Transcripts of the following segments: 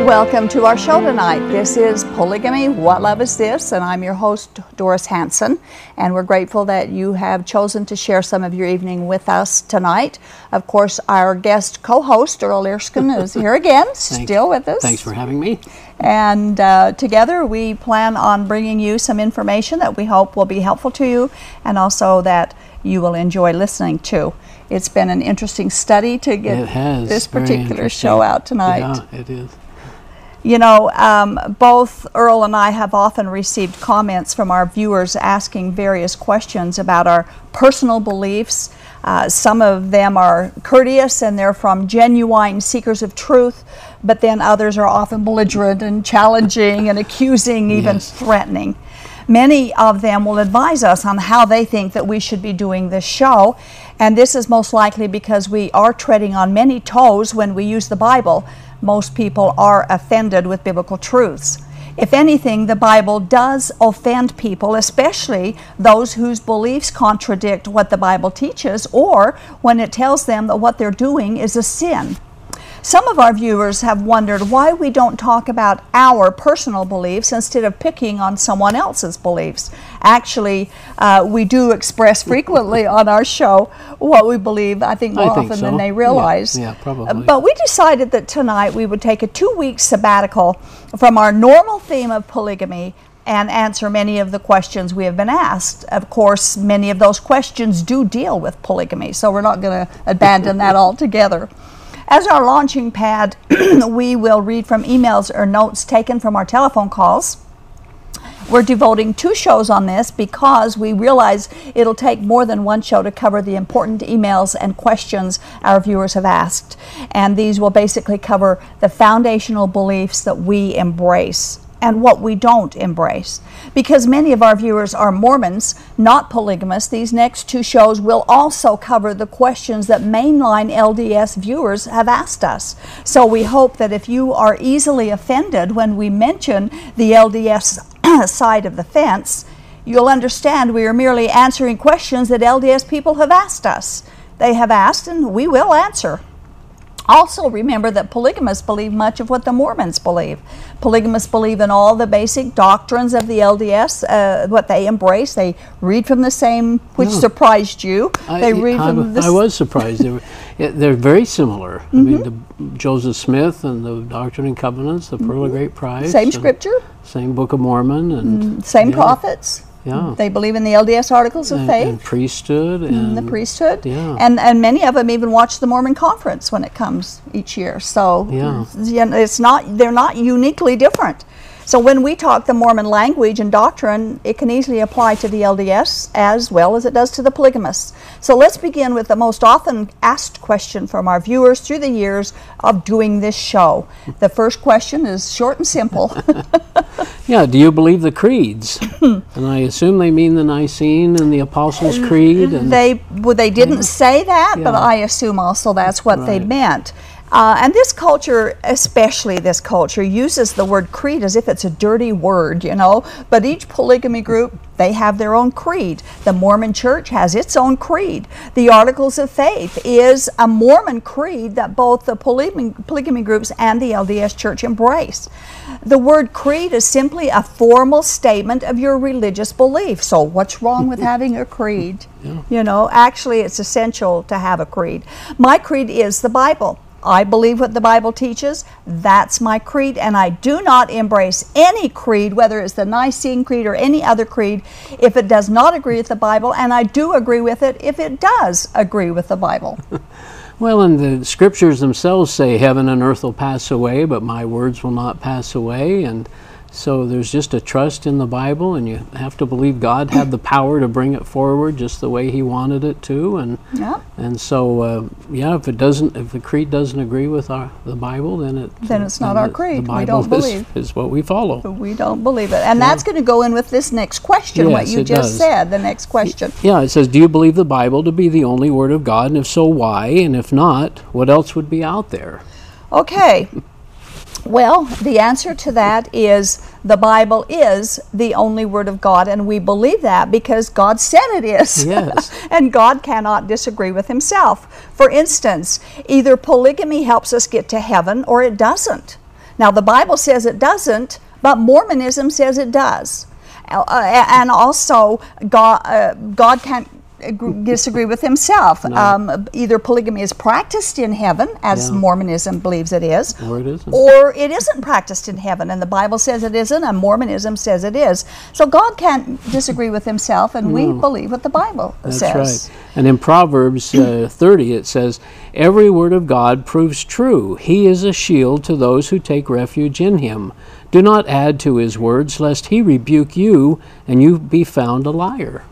Welcome to our show tonight. This is Polygamy What Love Is This? And I'm your host, Doris Hanson. And we're grateful that you have chosen to share some of your evening with us tonight. Of course, our guest co host, Earl Erskine, is here again, still with us. Thanks for having me. And uh, together we plan on bringing you some information that we hope will be helpful to you and also that you will enjoy listening to. It's been an interesting study to get this particular show out tonight. Yeah, it is. You know, um, both Earl and I have often received comments from our viewers asking various questions about our personal beliefs. Uh, some of them are courteous and they're from genuine seekers of truth, but then others are often belligerent and challenging and accusing, even Yes. threatening. Many of them will advise us on how they think that we should be doing this show, and this is most likely because we are treading on many toes when we use the Bible. Most people are offended with biblical truths. If anything, the Bible does offend people, especially those whose beliefs contradict what the Bible teaches or when it tells them that what they're doing is a sin. Some of our viewers have wondered why we don't talk about our personal beliefs instead of picking on someone else's beliefs. Actually, uh, we do express frequently on our show what we believe, I think I more think often so. than they Yeah, realize. yeah, probably. But we decided that tonight we would take a two week sabbatical from our normal theme of polygamy and answer many of the questions we have been asked. Of course, many of those questions do deal with polygamy, so we're not going to abandon that altogether. As our launching pad, we will read from emails or notes taken from our telephone calls. We're devoting two shows on this because we realize it'll take more than one show to cover the important emails and questions our viewers have asked. And these will basically cover the foundational beliefs that we embrace and what we don't embrace. Because many of our viewers are Mormons, not polygamous, these next two shows will also cover the questions that mainline LDS viewers have asked us. So we hope that if you are easily offended when we mention the LDS side of the fence, you'll understand we are merely answering questions that LDS people have asked us. They have asked, and we will answer. Also, remember that polygamists believe much of what the Mormons believe. Polygamists believe in all the basic doctrines of the LDS, uh, what they embrace. They read from the same, which Yeah. surprised you. I, they read I, from the I was surprised. they were, they're very similar. I mean, Mm-hmm. the, Joseph Smith and the Doctrine and Covenants, the Pearl of Great Price, same scripture, same Book of Mormon, and same yeah, prophets. Yeah, mm. They believe in the LDS Articles of and, Faith. Mm, and priesthood, and and the priesthood. yeah. And and many of them even watch the Mormon conference when it comes each year. So Yeah. it's not they're not uniquely different. So when we talk the Mormon language and doctrine, it can easily apply to the LDS as well as it does to the polygamists. So let's begin with the most often asked question from our viewers through the years of doing this show. The first question is short and simple. Yeah, do you believe the creeds? Hmm. and I assume they mean the Nicene and the Apostles' Creed. And they well, they didn't say that, but I assume also that's what they meant. Uh, and this culture, especially this culture, uses the word creed as if it's a dirty word, you know. But each polygamy group, they have their own creed. The Mormon Church has its own creed. The Articles of Faith is a Mormon creed that both the polygamy, polygamy groups and the LDS Church embrace. The word creed is simply a formal statement of your religious belief. So, what's wrong with having a creed? You know, actually, it's essential to have a creed. My creed is the Bible. I believe what the Bible teaches. That's my creed, and I do not embrace any creed, whether it's the Nicene Creed or any other creed, if it does not agree with the Bible, and I do agree with it if it does agree with the Bible. well, and the scriptures themselves say, "Heaven and earth will pass away, but my words will not pass away." And So there's just a trust in the Bible, and you have to believe God had the power to bring it forward just the way He wanted it to. And Yeah. and so, uh, yeah, if it doesn't, if the creed doesn't agree with our the Bible, then it Then it's not our the- creed. We The Bible don't believe. is what we follow. We don't believe it. And that's going to go in with this next question, what you just does. said, the next question. Yeah, it says, "Do you believe the Bible to be the only Word of God? And if so, why? And if not, what else would be out there?" Okay. Well, the answer to that is the Bible is the only Word of God, and we believe that because God said it is. Yes. and God cannot disagree with Himself. For instance, either polygamy helps us get to heaven or it doesn't. Now, the Bible says it doesn't, but Mormonism says it does. Uh, and also, God, uh, God can't agree- disagree with himself. Um, either polygamy is practiced in heaven, as Yeah. Mormonism believes it is, Or it isn't. or it isn't practiced in heaven, and the Bible says it isn't, and Mormonism says it is. So God can't disagree with himself, and we believe what the Bible That's says. right. And in Proverbs uh, 30, it says, Every word of God proves true. He is a shield to those who take refuge in him. Do not add to his words, lest he rebuke you and you be found a liar.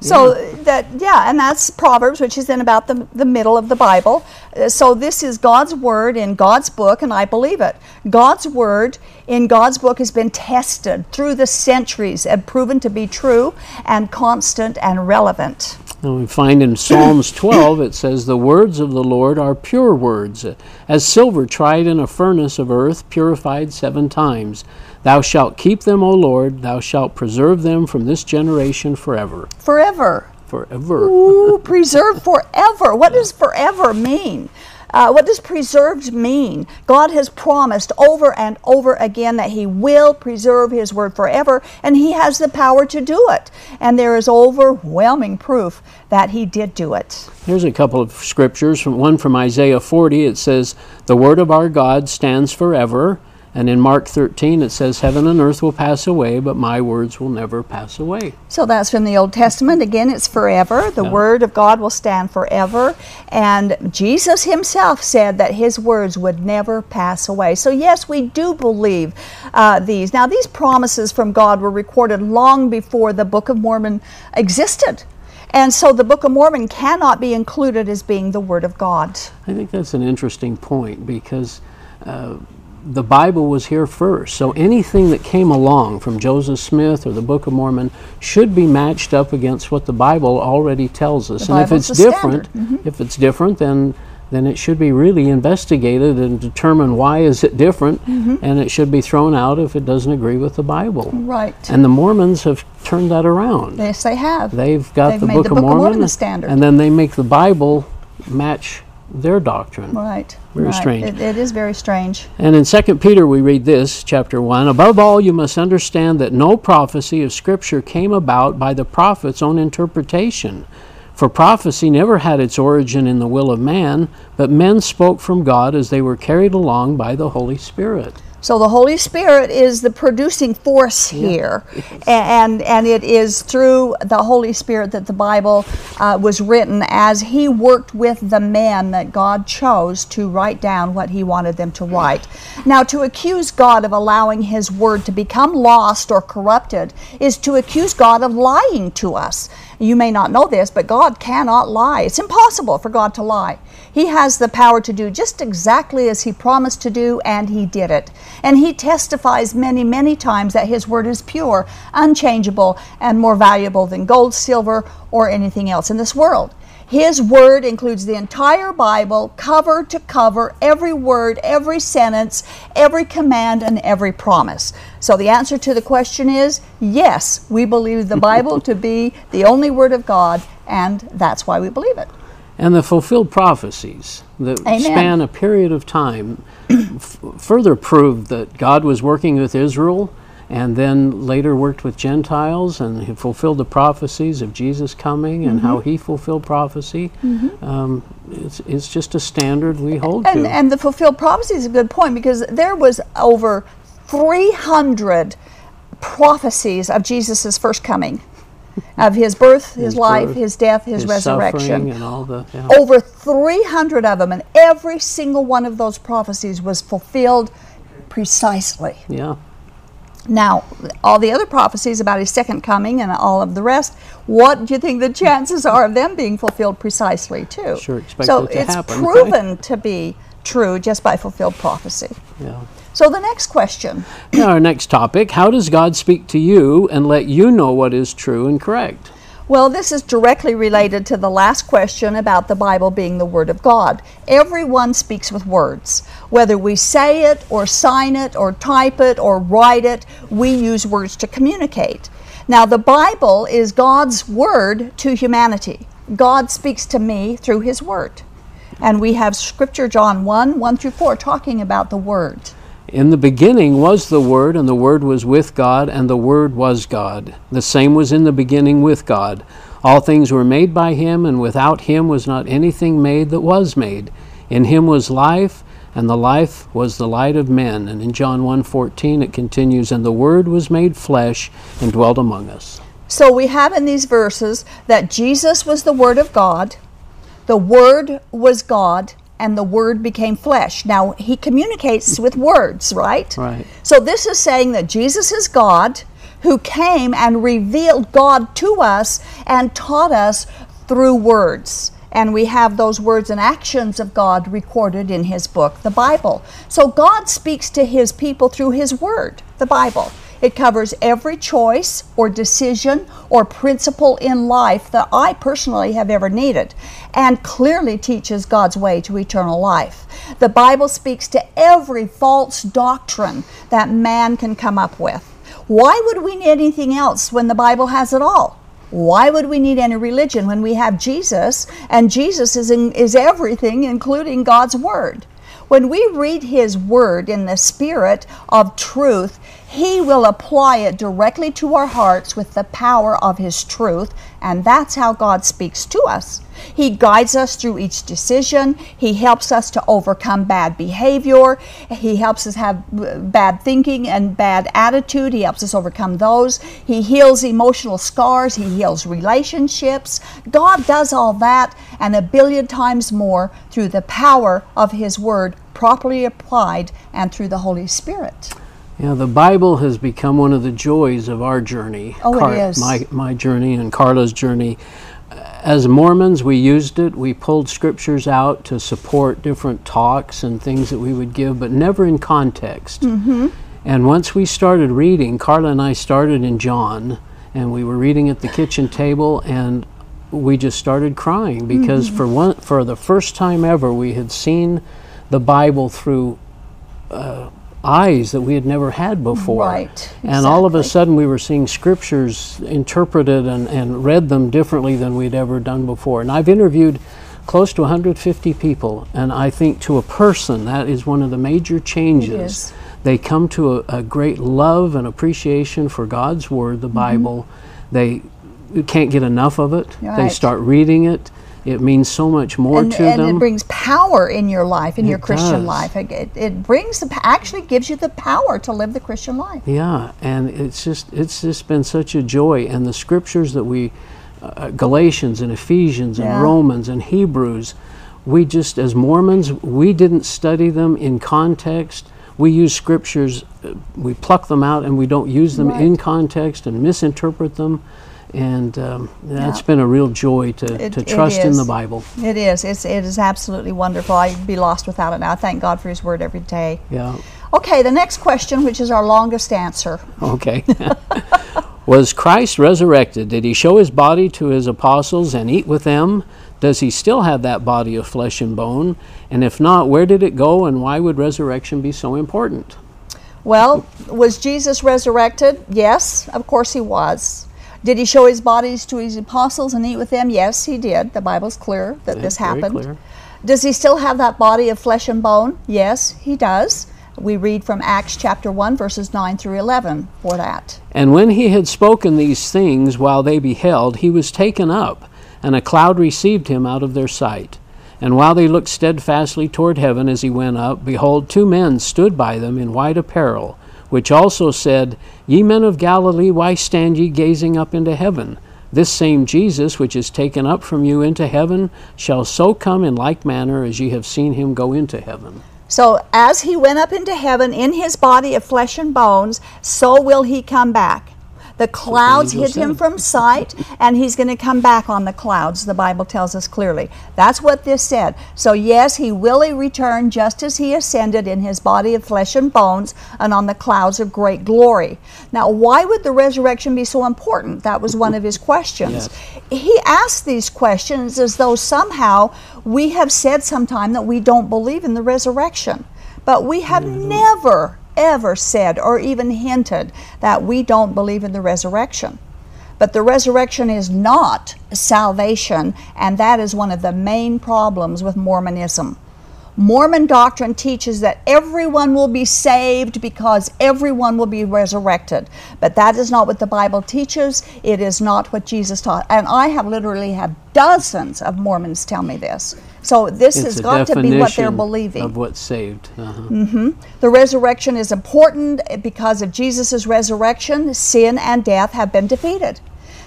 So that yeah, and that's Proverbs, which is in about the, the middle of the Bible. Uh, So this is God's word in God's book, and I believe it. God's word in God's book has been tested through the centuries and proven to be true and constant and relevant. And we find in Psalms 12, it says, The words of the Lord are pure words, as silver tried in a furnace of earth, purified seven times. Thou shalt keep them, O Lord, thou shalt preserve them from this generation forever. Forever. Forever. Ooh, preserved forever. What does forever mean? Uh, what does preserved mean? God has promised over and over again that He will preserve His word forever, and He has the power to do it. And there is overwhelming proof that He did do it. Here's a couple of scriptures. One from Isaiah 40, it says, "The word of our God stands forever." And in Mark 13, it says, "Heaven and earth will pass away, but my words will never pass away." So that's from the Old Testament. Again, it's forever. The Yeah. Word of God will stand forever. And Jesus Himself said that His words would never pass away. So, yes, we do believe uh, these. Now, these promises from God were recorded long before the Book of Mormon existed. And so the Book of Mormon cannot be included as being the Word of God. I think that's an interesting point because uh, the Bible was here first. So anything that came along from Joseph Smith or the Book of Mormon should be matched up against what the Bible already tells us. The and if it's different. Mm-hmm. if it's different, then then it should be really investigated and determine why is it different, Mm-hmm. and it should be thrown out if it doesn't agree with the Bible. Right. And the Mormons have turned that around. Yes, they have. They've got They've the made Book the of Book of Mormon, Mormon the standard. and then they make the Bible match their doctrine. Right. Very right. strange. It, it is very strange. And in 2 Peter, we read this, chapter 1 Above all, you must understand that no prophecy of Scripture came about by the prophet's own interpretation. For prophecy never had its origin in the will of man, but men spoke from God as they were carried along by the Holy Spirit. So the Holy Spirit is the producing force here, and and it is through the Holy Spirit that the Bible uh, was written as He worked with the men that God chose to write down what He wanted them to write. Now, to accuse God of allowing His word to become lost or corrupted is to accuse God of lying to us. You may not know this, but God cannot lie. It's impossible for God to lie. He has the power to do just exactly as He promised to do, and He did it. And He testifies many, many times that His word is pure, unchangeable, and more valuable than gold, silver, or anything else in this world. His word includes the entire Bible, cover to cover, every word, every sentence, every command, and every promise. So the answer to the question is yes, we believe the Bible to be the only word of God, and that's why we believe it. And the fulfilled prophecies that Amen. span a period of time f- further prove that God was working with Israel and then later worked with Gentiles and he fulfilled the prophecies of Jesus coming and how Mm-hmm. he fulfilled prophecy. Um, it's, it's just a standard we hold And, to. and the fulfilled prophecy is a good point because there was over 300 prophecies of Jesus' first coming, of his birth, his, His life, birth, his death, his, His resurrection. and all the yeah. Over 300 of them, and every single one of those prophecies was fulfilled precisely. yeah. Now, all the other prophecies about his second coming and all of the rest, what do you think the chances are of them being fulfilled precisely, too? Sure, expect so it to it's happen, proven to be true just by fulfilled prophecy. Yeah. So the next question Now, our next topic How does God speak to you and let you know what is true and correct? Well, this is directly related to the last question about the Bible being the Word of God. Everyone speaks with words. Whether we say it, or sign it, or type it, or write it, we use words to communicate. Now, the Bible is God's Word to humanity. God speaks to me through His Word. And we have Scripture, John 1 1 through 4, talking about the Word. In the beginning was the Word, and the Word was with God, and the Word was God. The same was in the beginning with God. All things were made by Him, and without Him was not anything made that was made. In Him was life, and the life was the light of men. And in John 1:14 it continues, and the Word was made flesh and dwelt among us. So we have in these verses that Jesus was the Word of God, the Word was God, and the Word became flesh. Now, he communicates with words, right? Right. So this is saying that Jesus is God who came and revealed God to us and taught us through words. And we have those words and actions of God recorded in His book, the Bible. So God speaks to His people through His Word, the Bible. It covers every choice or decision or principle in life that I personally have ever needed and clearly teaches God's way to eternal life. The Bible speaks to every false doctrine that man can come up with. Why would we need anything else when the Bible has it all? Why would we need any religion when we have Jesus and Jesus is, in, is everything, including God's Word? When we read His Word in the spirit of truth, He will apply it directly to our hearts with the power of His truth, and that's how God speaks to us. He guides us through each decision. He helps us to overcome bad behavior. He helps us have uh, bad thinking and bad attitude. He helps us overcome those. He heals emotional scars. He heals relationships. God does all that and a billion times more through the power of His Word properly applied and through the Holy Spirit. Yeah, the Bible has become one of the joys of our journey. Oh, it is. My, my journey and Carla's journey. As Mormons, we used it. We pulled scriptures out to support different talks and things that we would give, but never in context. Mm-hmm. And once we started reading, Carla and I started in John, and we were reading at the kitchen table, and we just started crying because Mm-hmm. for one, for the first time ever, we had seen the Bible through uh, eyes that we had never had before. Right, And all of a sudden, we were seeing scriptures interpreted and, and read them differently than we'd ever done before. And I've interviewed close to 150 people, and I think to a person, that is one of the major changes. They come to a, a great love and appreciation for God's Word, the mm-hmm. Bible. They can't get enough of it. They start reading it. It means so much more and, to and them. it brings power in your life, in your Christian does. life. It, it, it brings the, actually gives you the power to live the Christian life. Yeah, and it's just it's just been such a joy, and the scriptures that we, uh, Galatians and Ephesians and Yeah. Romans and Hebrews, we just as Mormons we didn't study them in context. We use scriptures, uh, we pluck them out, and we don't use them in context and misinterpret them, and um, that's Yeah. been a real joy to, It- to trust in the. Bible. It is. It's, it is absolutely wonderful. I'd be lost without it now. I thank God for His Word every day. Yeah. Okay, the next question, which is our longest answer. Okay. Was Christ resurrected? Did he show his body to his apostles and eat with them? Does he still have that body of flesh and bone? And if not, where did it go and why would resurrection be so important? Well, was Jesus resurrected? Yes, of course he was. Did he show his bodies to his apostles and eat with them? Yes, he did. The Bible's clear that Yeah, this very happened. clear. Does he still have that body of flesh and bone? Yes, he does. We read from Acts chapter 1, verses 9 through 11 for that. And when he had spoken these things while they beheld, he was taken up, and a cloud received him out of their sight. And while they looked steadfastly toward heaven as he went up, behold, two men stood by them in white apparel, which also said, Ye men of Galilee, why stand ye gazing up into heaven? This same Jesus, which is taken up from you into heaven, shall so come in like manner as ye have seen him go into heaven. So, as he went up into heaven in his body of flesh and bones, so will he come back. The clouds hid him from sight, and he's going to come back on the clouds, the Bible tells us clearly. That's what this said. So, yes, he will return just as he ascended in his body of flesh and bones and on the clouds of great glory. Now, why would the resurrection be so important? That was one of his questions. Yes. He asked these questions as though somehow we have said sometime that we don't believe in the resurrection. But we have mm-hmm. never ever said or even hinted that we don't believe in the resurrection. But the resurrection is not salvation, and that is one of the main problems with Mormonism. Mormon doctrine teaches that everyone will be saved because everyone will be resurrected. But that is not what the Bible teaches. It is not what Jesus taught. And I have literally had dozens of Mormons tell me this. So this it's has got to be what they're believing. Of what's saved. Uh-huh. Mm-hmm. The resurrection is important because of Jesus' resurrection, sin and death have been defeated.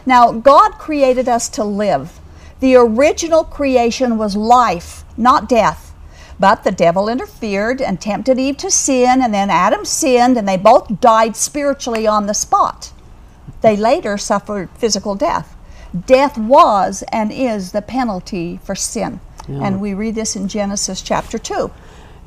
Now, God created us to live. The original creation was life, not death. But the devil interfered and tempted Eve to sin, and then Adam sinned, and they both died spiritually on the spot. They later suffered physical death. Death was and is the penalty for sin. Yeah. And we read this in Genesis chapter 2.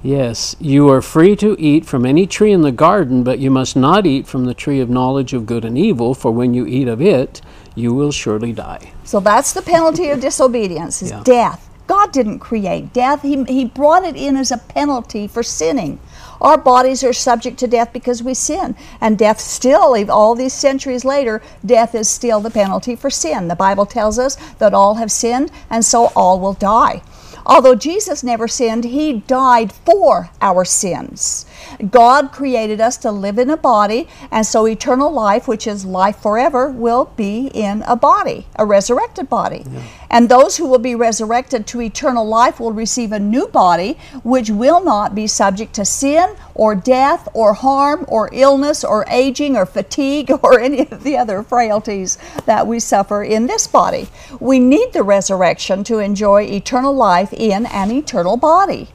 Yes, you are free to eat from any tree in the garden, but you must not eat from the tree of knowledge of good and evil, for when you eat of it, you will surely die. So that's the penalty of disobedience, is yeah. death. God didn't create death. He, he brought it in as a penalty for sinning. Our bodies are subject to death because we sin. And death still, all these centuries later, death is still the penalty for sin. The Bible tells us that all have sinned, and so all will die. Although Jesus never sinned, he died for our sins. God created us to live in a body, and so eternal life, which is life forever, will be in a body, a resurrected body. Yeah. And those who will be resurrected to eternal life will receive a new body, which will not be subject to sin or death or harm or illness or aging or fatigue or any of the other frailties that we suffer in this body. We need the resurrection to enjoy eternal life in an eternal body.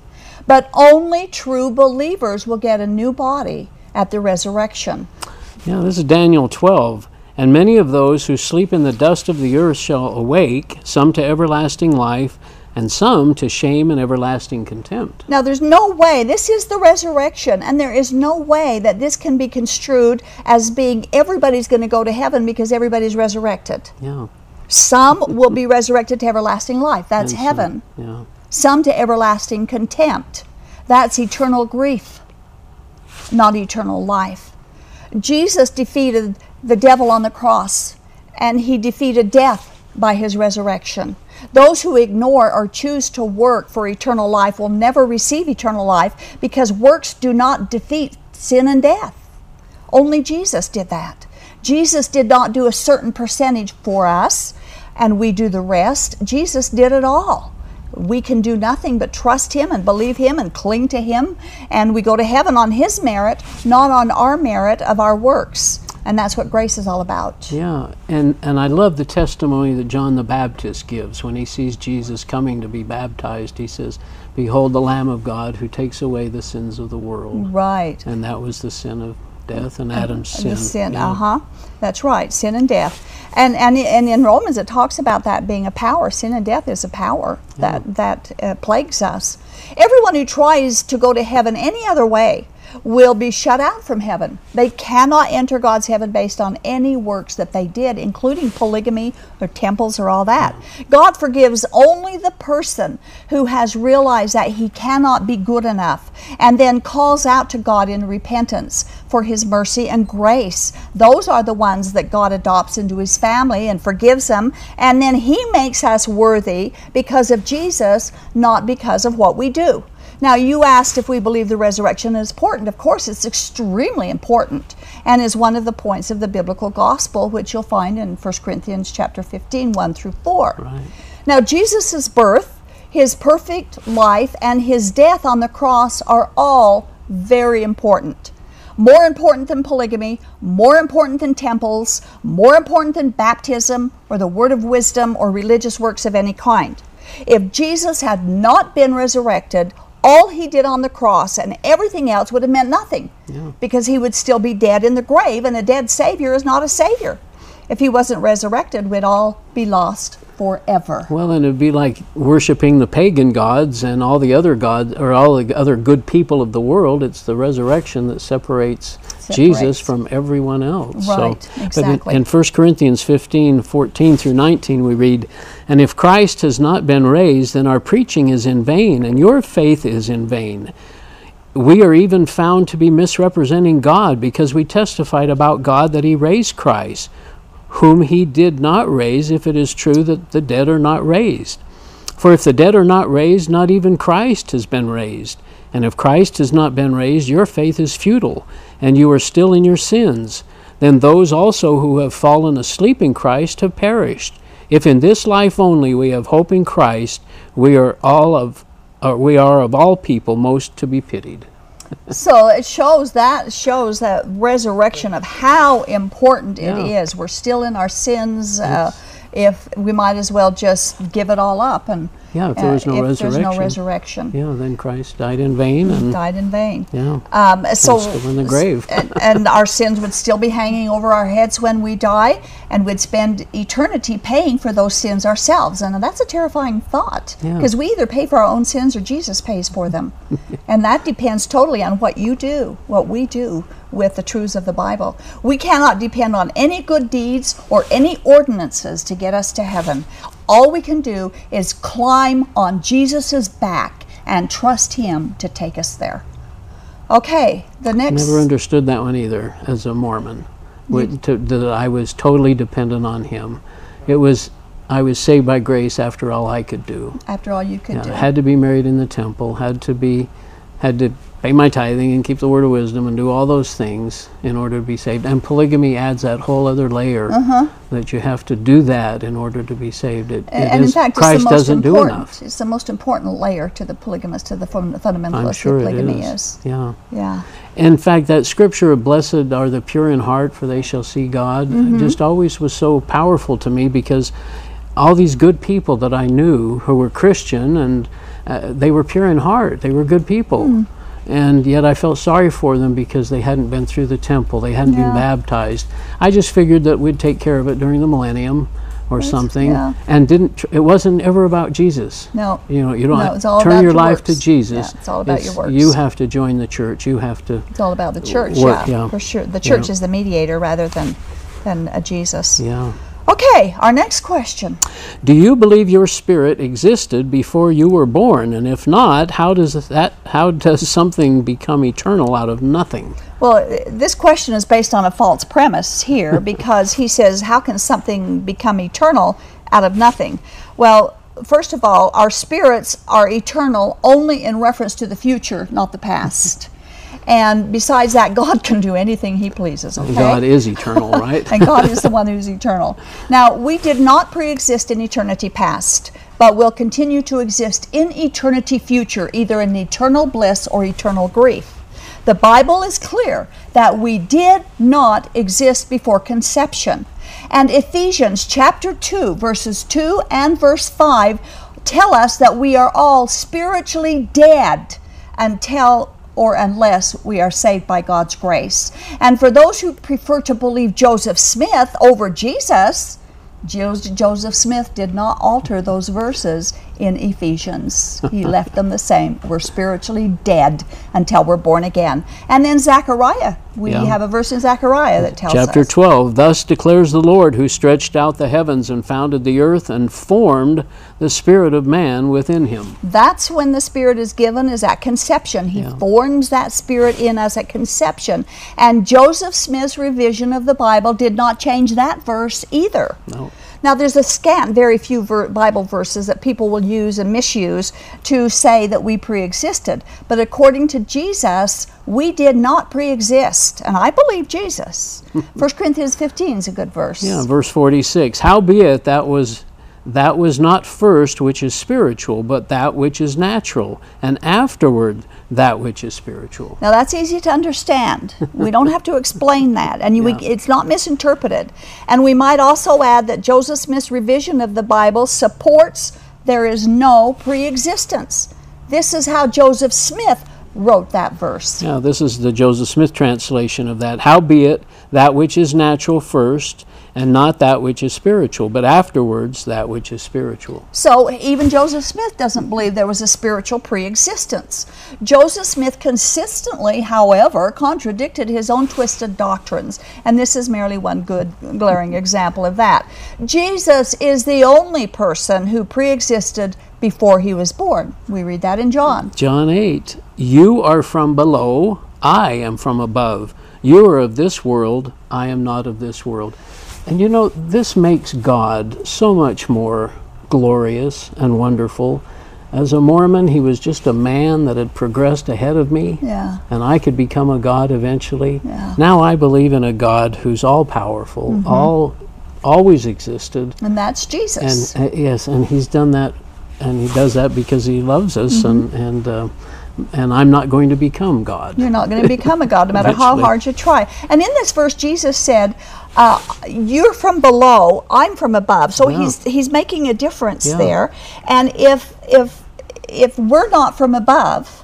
But only true believers will get a new body at the resurrection. Yeah, this is Daniel 12. And many of those who sleep in the dust of the earth shall awake, some to everlasting life, and some to shame and everlasting contempt. Now, there's no way, this is the resurrection, and there is no way that this can be construed as being everybody's going to go to heaven because everybody's resurrected. Yeah. Some will be resurrected to everlasting life. That's and heaven. Yeah some to everlasting contempt. That's eternal grief, not eternal life. Jesus defeated the devil on the cross, and he defeated death by his resurrection. Those who ignore or choose to work for eternal life will never receive eternal life because works do not defeat sin and death. Only Jesus did that. Jesus did not do a certain percentage for us and we do the rest. Jesus did it all we can do nothing but trust Him and believe Him and cling to Him, and we go to heaven on His merit, not on our merit of our works. And that's what grace is all about. Yeah, and, and I love the testimony that John the Baptist gives when he sees Jesus coming to be baptized. He says, Behold the Lamb of God who takes away the sins of the world. Right. And that was the sin of death and Adam's sin. Sin, yeah. uh huh. That's right, sin and death. And, and, and in Romans it talks about that being a power. Sin and death is a power yeah. that, that uh, plagues us. Everyone who tries to go to heaven any other way will be shut out from heaven. They cannot enter God's heaven based on any works that they did, including polygamy or temples or all that. God forgives only the person who has realized that he cannot be good enough and then calls out to God in repentance for his mercy and grace. Those are the ones that God adopts into his family and forgives them, and then he makes us worthy because of Jesus, not because of what we do. Now, you asked if we believe the resurrection is important. Of course, it's extremely important and is one of the points of the biblical gospel, which you'll find in 1 Corinthians chapter 15, 1 through 4. Right. Now, Jesus' birth, his perfect life, and his death on the cross are all very important. More important than polygamy, more important than temples, more important than baptism or the word of wisdom or religious works of any kind. If Jesus had not been resurrected, all he did on the cross and everything else would have meant nothing Yeah. because he would still be dead in the grave, and a dead Savior is not a Savior. If he wasn't resurrected, we'd all be lost forever. Well, and it'd be like worshiping the pagan gods and all the other gods or all the other good people of the world. It's the resurrection that separates, Jesus from everyone else. Right, so, exactly. But in, in 1 Corinthians 15, 14 through 19, we read, And if Christ has not been raised, then our preaching is in vain, and your faith is in vain. We are even found to be misrepresenting God because we testified about God that He raised Christ, whom He did not raise, if it is true that the dead are not raised. For if the dead are not raised, not even Christ has been raised. And if Christ has not been raised, your faith is futile, and you are still in your sins. Then those also who have fallen asleep in Christ have perished. If in this life only we have hope in Christ, we are all of uh, we are of all people most to be pitied. So it shows that shows that resurrection of how important it Yeah. is. We're still in our sins. Uh, if we might as well just give it all up and Yeah, if there uh, was no if there's no resurrection. resurrection, Yeah, then Christ died in vain, and died in vain. yeah, Um, so still in the grave. and, and our sins would still be hanging over our heads when we die, and we'd spend eternity paying for those sins ourselves. And that's a terrifying thought Yeah. because we either pay for our own sins or Jesus pays for them, and that depends totally on what you do, what we do with the truths of the Bible. We cannot depend on any good deeds or any ordinances to get us to heaven. All we can do is climb on Jesus' back and trust Him to take us there. Okay, the next. I never understood that one either as a Mormon. Mm-hmm. With, to, that I was totally dependent on Him. It was I was saved by grace after all I could do. after all you could Yeah, do. had to be married in the temple. Had to be, had to pay my tithing and keep the word of wisdom and do all those things in order to be saved. And polygamy adds that whole other layer that you have to do that in order to be saved. It, it Uh-huh. and in fact, Christ it's the most doesn't do important. enough. It's the most important layer to the polygamist, to the fundamentalist I'm sure it polygamy is. is. Yeah. Yeah. In fact, that scripture, blessed are the pure in heart, for they shall see God, Mm-hmm. just always was so powerful to me because all these good people that I knew who were Christian and uh, they were pure in heart, they were good people. Hmm. And yet I felt sorry for them because they hadn't been through the temple, they hadn't Yeah. been baptized. I just figured that we'd take care of it during the millennium or something, yeah. and didn't. Tr- it wasn't ever about Jesus. No. You know, you don't No, it's turn your your life to. Jesus. Yeah, it's all about your works. You have to join the church. You have to It's all about the church, Work, yeah, yeah. for sure. The church is the mediator rather than than a Jesus. Yeah. Okay, our next question. Do you believe your spirit existed before you were born? And if not, how does that how does something become eternal out of nothing? Well, this question is based on a false premise here because he says, How can something become eternal out of nothing? Well, first of all, our spirits are eternal only in reference to the future, not the past. And besides that, God can do anything He pleases. Okay? God is eternal, right? and God is the one who's eternal. Now, we did not pre exist in eternity past, but will continue to exist in eternity future, either in eternal bliss or eternal grief. The Bible is clear that we did not exist before conception. And Ephesians chapter 2, verses 2 and verse 5 tell us that we are all spiritually dead until or unless we are saved by God's grace. And for those who prefer to believe Joseph Smith over Jesus, Joseph Smith did not alter those verses in Ephesians. He left them the same. We're spiritually dead until we're born again. And then Zechariah, we Yeah. have a verse in Zechariah that tells us Chapter 12 Thus declares the Lord, who stretched out the heavens and founded the earth and formed the spirit of man within him. That's when the Spirit is given, is at conception. He Yeah. forms that Spirit in us at conception. And Joseph Smith's revision of the Bible did not change that verse either. No. Now, there's a scant, very few ver- Bible verses that people will use and misuse to say that we pre existed. But according to Jesus, we did not pre exist. And I believe Jesus. 1 Corinthians 15 is a good verse. Yeah, verse 46 Howbeit that was that was not first which is spiritual, but that which is natural, and afterward that which is spiritual. Now that's easy to understand. We don't have to explain that, and you, we, it's not misinterpreted. And we might also add that Joseph Smith's revision of the Bible supports there is no pre-existence. This is how Joseph Smith wrote that verse. Yeah, this is the Joseph Smith translation of that. Howbeit, that which is natural first, and not that which is spiritual, but afterwards that which is spiritual. So even Joseph Smith doesn't believe there was a spiritual pre-existence. Joseph Smith consistently, however, contradicted his own twisted doctrines, and this is merely one good glaring example of that. Jesus is the only person who pre-existed before he was born. We read that in John. John 8 You are from below, I am from above. You are of this world, I am not of this world. And you know, this makes God so much more glorious and wonderful. As a Mormon, he was just a man that had progressed ahead of me, Yeah. and I could become a God eventually. Yeah. Now I believe in a God who's all powerful, all always existed, And that's Jesus. and uh, yes, and he's done that, and he does that because he loves us, and Mm-hmm. and uh, and I'm not going to become God. You're not going to become a God no matter how hard you try. And in this verse, Jesus said, uh, "You're from below; I'm from above." So Yeah. he's he's making a difference Yeah. there. And if if if we're not from above,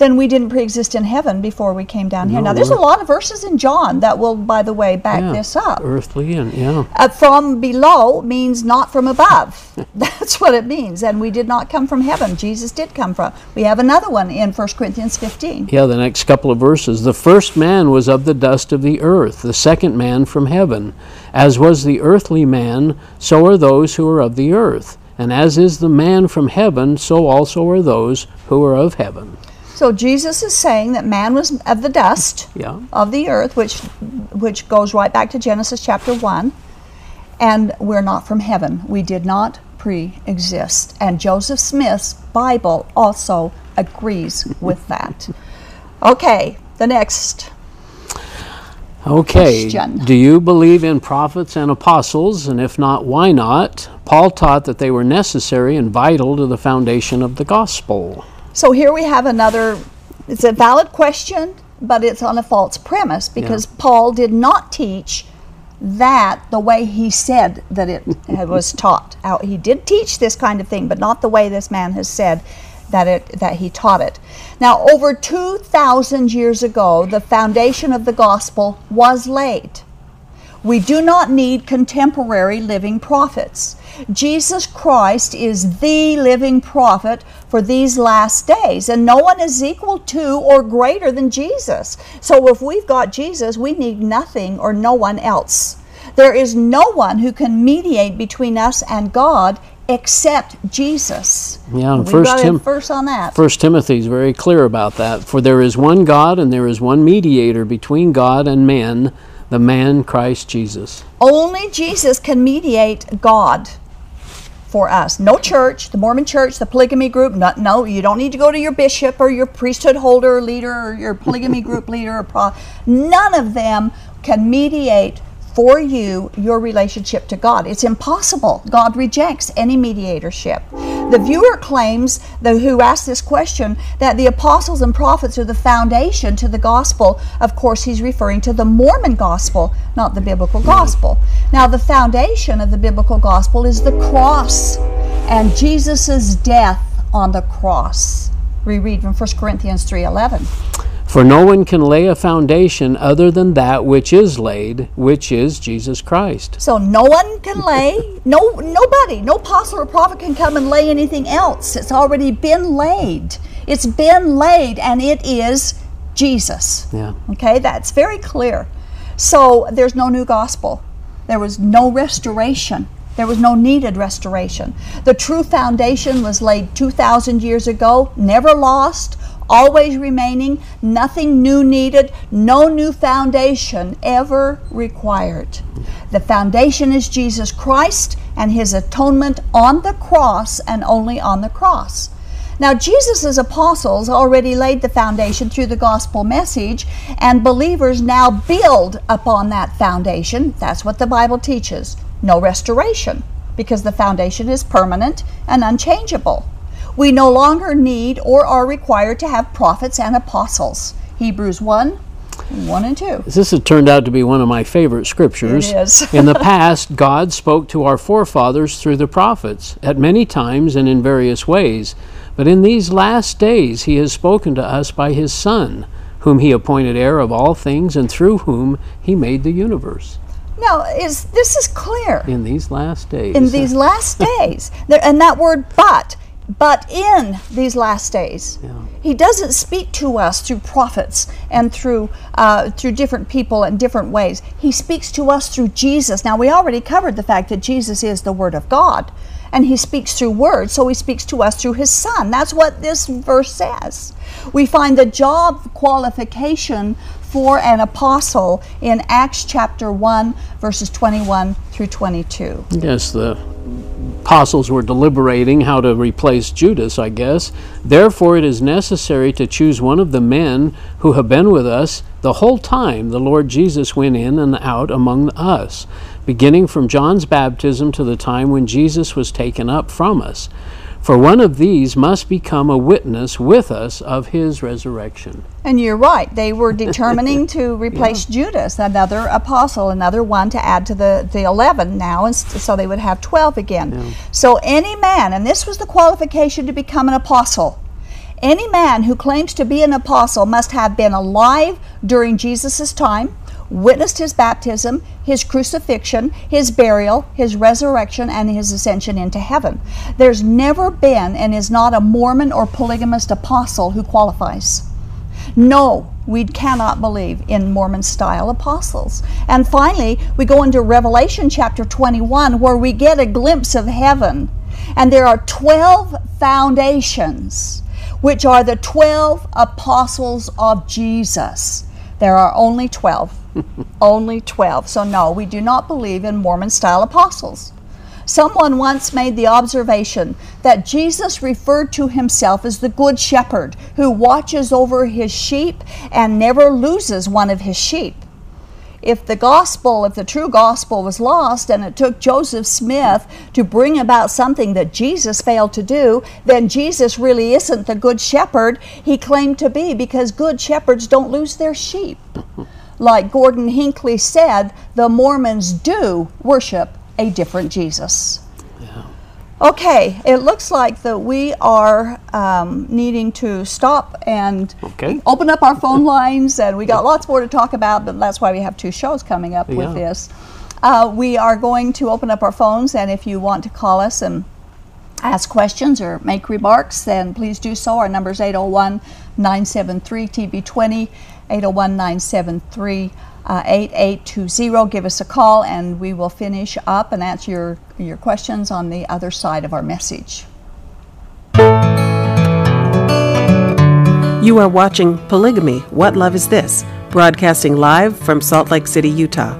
then we didn't pre-exist in heaven before we came down here. No, now, there's a lot of verses in John that will, by the way, back Yeah, this up. Earthly and yeah. Uh, from below means not from above. That's what it means. And we did not come from heaven. Jesus did come from. We have another one in 1 Corinthians 15. Yeah, the next couple of verses. The first man was of the dust of the earth, the second man from heaven. As was the earthly man, so are those who are of the earth. And as is the man from heaven, so also are those who are of heaven. So Jesus is saying that man was of the dust Yeah. of the earth, which which goes right back to Genesis chapter one, and we're not from heaven. We did not pre-exist, and Joseph Smith's Bible also agrees with that. Okay, the next. Okay. Question. Do you believe in prophets and apostles? And if not, why not? Paul taught that they were necessary and vital to the foundation of the gospel. So here we have another. It's a valid question, but it's on a false premise because Paul did not teach that the way he said that it was taught. He did teach this kind of thing, but not the way this man has said that it that he taught it. Now, over 2000 years ago, the foundation of the gospel was laid. We do not need contemporary living prophets. Jesus Christ is the living prophet for these last days, and no one is equal to or greater than Jesus. So if we've got Jesus, we need nothing or no one else. There is no one who can mediate between us and God except Jesus. Yeah, We've First Tim- verse on that. First Timothy is very clear about that. For there is one God and there is one mediator between God and men, the man Christ Jesus. Only Jesus can mediate God for us. No church, the Mormon church, the polygamy group, no, no you don't need to go to your bishop or your priesthood holder or leader or your polygamy group leader or pro. None of them can mediate for you your relationship to God. It's impossible. God rejects any mediatorship. The viewer claims, the, who asked this question, that the apostles and prophets are the foundation to the gospel. Of course, he's referring to the Mormon gospel, not the biblical gospel. Now, the foundation of the biblical gospel is the cross and Jesus' death on the cross. We read from 1 Corinthians 3:11. For no one can lay a foundation other than that which is laid, which is Jesus Christ. So no one can lay, no nobody, no apostle or prophet can come and lay anything else. It's already been laid. It's been laid and it is Jesus. Yeah. Okay, that's very clear. So there's no new gospel. There was no restoration. There was no needed restoration. The true foundation was laid 2,000 years ago, never lost, always remaining, nothing new needed, no new foundation ever required. The foundation is Jesus Christ and his atonement on the cross and only on the cross. Now, Jesus' apostles already laid the foundation through the gospel message, and believers now build upon that foundation. That's what the Bible teaches. No restoration, because the foundation is permanent and unchangeable. We no longer need or are required to have prophets and apostles. Hebrews 1 1 and 2. This has turned out to be one of my favorite scriptures. It is. in the past, God spoke to our forefathers through the prophets at many times and in various ways. But in these last days he has spoken to us by his Son, whom he appointed heir of all things, and through whom he made the universe. Now, is this is clear In these last days. in these last days, there, and that word "but," but in these last days, Yeah. He doesn't speak to us through prophets and through uh, through different people in different ways. He speaks to us through Jesus. Now, we already covered the fact that Jesus is the Word of God, and He speaks through words, so He speaks to us through His Son. That's what this verse says. We find the job qualification for an apostle in Acts chapter 1, verses 21 through 22. Yes, the apostles were deliberating how to replace Judas, I guess. Therefore, it is necessary to choose one of the men who have been with us the whole time the Lord Jesus went in and out among us, beginning from John's baptism to the time when Jesus was taken up from us. For one of these must become a witness with us of his resurrection. And you're right. They were determining to replace Judas, another apostle, another one to add to the, the 11 now, and so they would have 12 again. So any man, and this was the qualification to become an apostle, any man who claims to be an apostle must have been alive during Jesus' time, witnessed his baptism, his crucifixion, his burial, his resurrection, and his ascension into heaven. There's never been and is not a Mormon or polygamist apostle who qualifies. No, we cannot believe in Mormon style apostles. And finally, we go into Revelation chapter 21 where we get a glimpse of heaven. And there are 12 foundations, which are the 12 apostles of Jesus. There are only 12. Only 12. So, no, we do not believe in Mormon style apostles. Someone once made the observation that Jesus referred to himself as the Good Shepherd who watches over his sheep and never loses one of his sheep. If the gospel, if the true gospel was lost and it took Joseph Smith to bring about something that Jesus failed to do, then Jesus really isn't the good shepherd he claimed to be because good shepherds don't lose their sheep. Like Gordon Hinckley said, the Mormons do worship a different Jesus. Yeah. Okay, it looks like that we are um, needing to stop and Okay. open up our phone lines, and we got lots more to talk about, but that's why we have two shows coming up Yeah. with this. Uh, we are going to open up our phones, and if you want to call us and ask questions or make remarks, then please do so. Our number is 801 973 TV20, 801 973 uh, 8820. Give us a call, and we will finish up and answer your, your questions on the other side of our message. You are watching Polygamy What Love Is This? broadcasting live from Salt Lake City, Utah.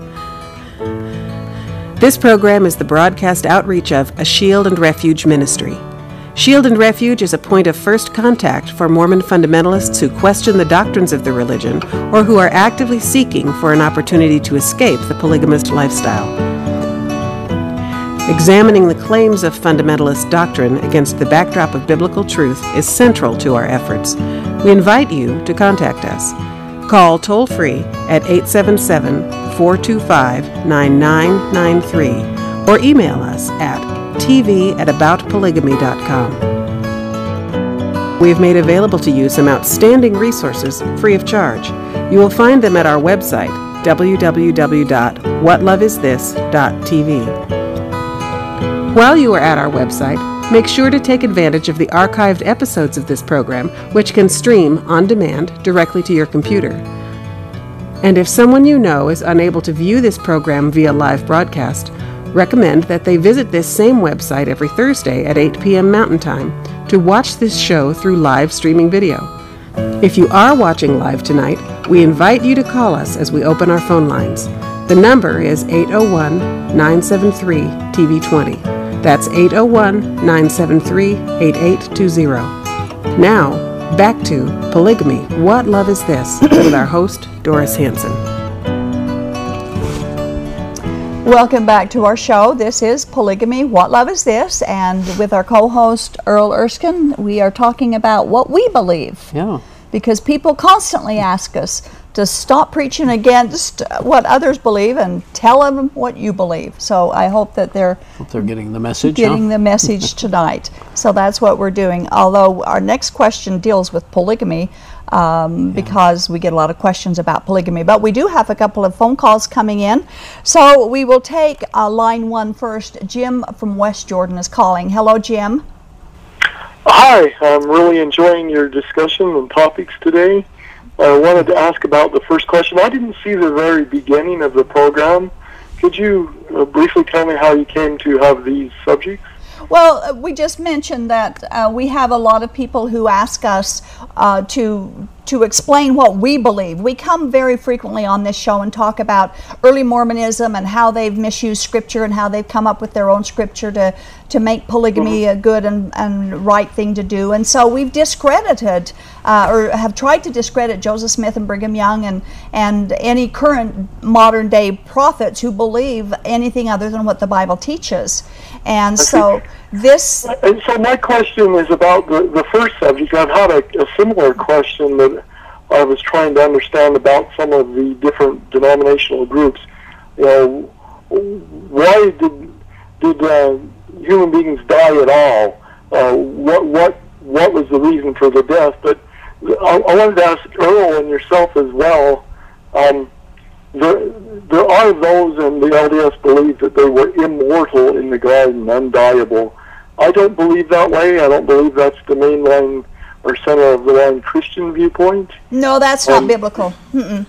This program is the broadcast outreach of a Shield and Refuge ministry. Shield and Refuge is a point of first contact for Mormon fundamentalists who question the doctrines of the religion or who are actively seeking for an opportunity to escape the polygamist lifestyle. Examining the claims of fundamentalist doctrine against the backdrop of biblical truth is central to our efforts. We invite you to contact us. Call toll free at 877 425 9993 or email us at tv at aboutpolygamy.com. We have made available to you some outstanding resources free of charge. You will find them at our website, www.whatloveisthis.tv. While you are at our website, make sure to take advantage of the archived episodes of this program, which can stream on demand directly to your computer. And if someone you know is unable to view this program via live broadcast, recommend that they visit this same website every Thursday at 8 p.m. Mountain Time to watch this show through live streaming video. If you are watching live tonight, we invite you to call us as we open our phone lines. The number is 801 973 TV20. That's 801 973 8820. Now, back to Polygamy What Love Is This? with our host, Doris Hanson. Welcome back to our show. This is Polygamy What Love Is This? And with our co host, Earl Erskine, we are talking about what we believe. Yeah. Because people constantly ask us, to stop preaching against what others believe and tell them what you believe. So I hope that they're Hope they're getting the message. getting huh? the message tonight. So that's what we're doing. Although our next question deals with polygamy, um, because we get a lot of questions about polygamy. But we do have a couple of phone calls coming in. So we will take uh, line one first. Jim from West Jordan is calling. Hello, Jim. Hi, I'm really enjoying your discussion and topics today. I wanted to ask about the first question. I didn't see the very beginning of the program. Could you uh, briefly tell me how you came to have these subjects? Well, uh, we just mentioned that uh, we have a lot of people who ask us uh, to to explain what we believe. We come very frequently on this show and talk about early Mormonism and how they've misused scripture and how they've come up with their own scripture to to make polygamy a good and, and right thing to do. And so we've discredited uh, or have tried to discredit Joseph Smith and Brigham Young and and any current modern day prophets who believe anything other than what the Bible teaches. And so this And so my question is about the, the first subject. I've had a, a similar question that I was trying to understand about some of the different denominational groups. You know, why did did uh, human beings die at all? Uh, what what what was the reason for the death? But I, I wanted to ask Earl and yourself as well. Um, there, there are those in the LDS believe that they were immortal in the garden, undiable. I don't believe that way. I don't believe that's the mainline or center of the line Christian viewpoint. No, that's not Um, biblical. Mm-mm.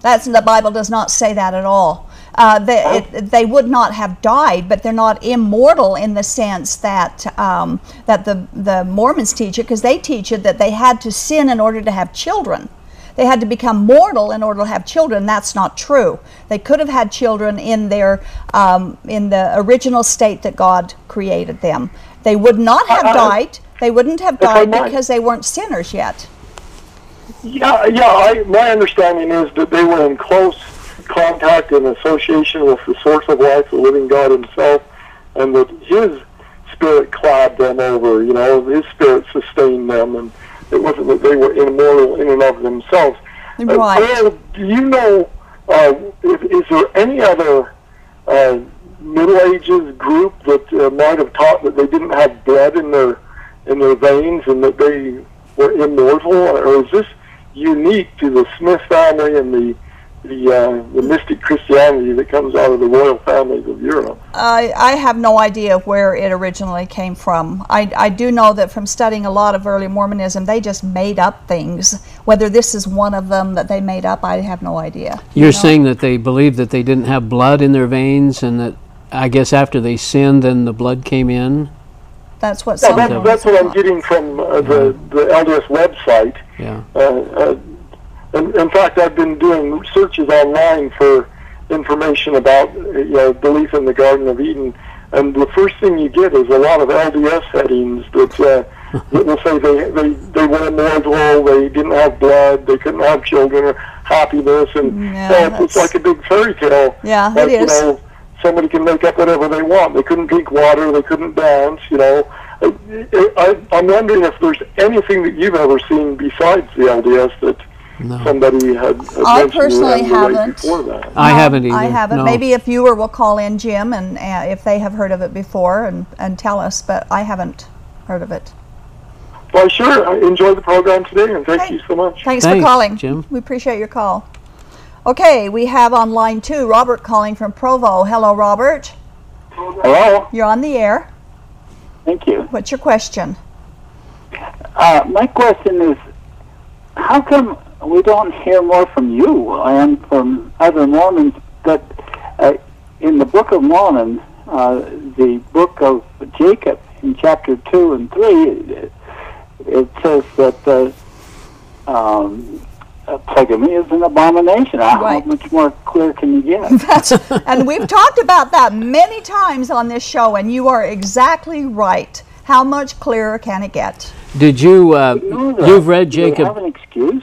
That's the Bible does not say that at all. Uh, they, it, they would not have died, but they're not immortal in the sense that um, that the the Mormons teach it, because they teach it that they had to sin in order to have children. They had to become mortal in order to have children. That's not true. They could have had children in their um, in the original state that God created them. They would not have died. They wouldn't have died because they weren't sinners yet. Yeah, yeah. I, my understanding is that they were in close contact and association with the source of life, the living God Himself, and that His Spirit clad them over. You know, His Spirit sustained them, and it wasn't that they were immortal in and of themselves. Uh, Right. Earl, do you know? Uh, is, is there any other uh, Middle Ages group that uh, might have taught that they didn't have blood in their in their veins and that they were immortal, or is this unique to the Smith family and the the, uh, the mystic Christianity that comes out of the royal families of Europe? I, I have no idea where it originally came from. I, I do know that from studying a lot of early Mormonism, they just made up things. Whether this is one of them that they made up, I have no idea. You're know? saying that they believed that they didn't have blood in their veins and that I guess after they sinned, then the blood came in? That's what Yeah, some that's, of that's what I'm getting from uh, the the LDS website. Yeah. Uh, uh, in, in fact, I've been doing searches online for information about uh, you know belief in the Garden of Eden, and the first thing you get is a lot of LDS headings that, uh, that will say they, they they were immortal, they didn't have blood, they couldn't have children or happiness, and Yeah, so it's, it's like a big fairy tale. Yeah, it like, You know, somebody can make up whatever they want. They couldn't drink water, they couldn't dance. You know, I, I, I'm wondering if there's anything that you've ever seen besides the LDS that No. somebody had, had I personally and haven't. before that. I No, haven't either. I haven't. no. Maybe a viewer will call in, Jim, and uh, if they have heard of it before and, and tell us, but I haven't heard of it. Well, sure. I enjoyed the program today, and thank Okay. you so much. Thanks, Thanks, for calling. Jim. We appreciate your call. Okay, we have on line two Robert calling from Provo. Hello, Robert. Hello, You're on the air. thank you. What's your question? Uh, my question is, how come we don't hear more from you and from other Mormons? That uh, in the Book of Mormon, uh, the book of Jacob, in chapter two and three, it, it says that uh, um, uh, polygamy is an abomination. How Right. much more clear can you get? That's, and we've talked about that many times on this show, and you are exactly right. How much clearer can it get? Did you, uh, know you've read Do Jacob, have an excuse?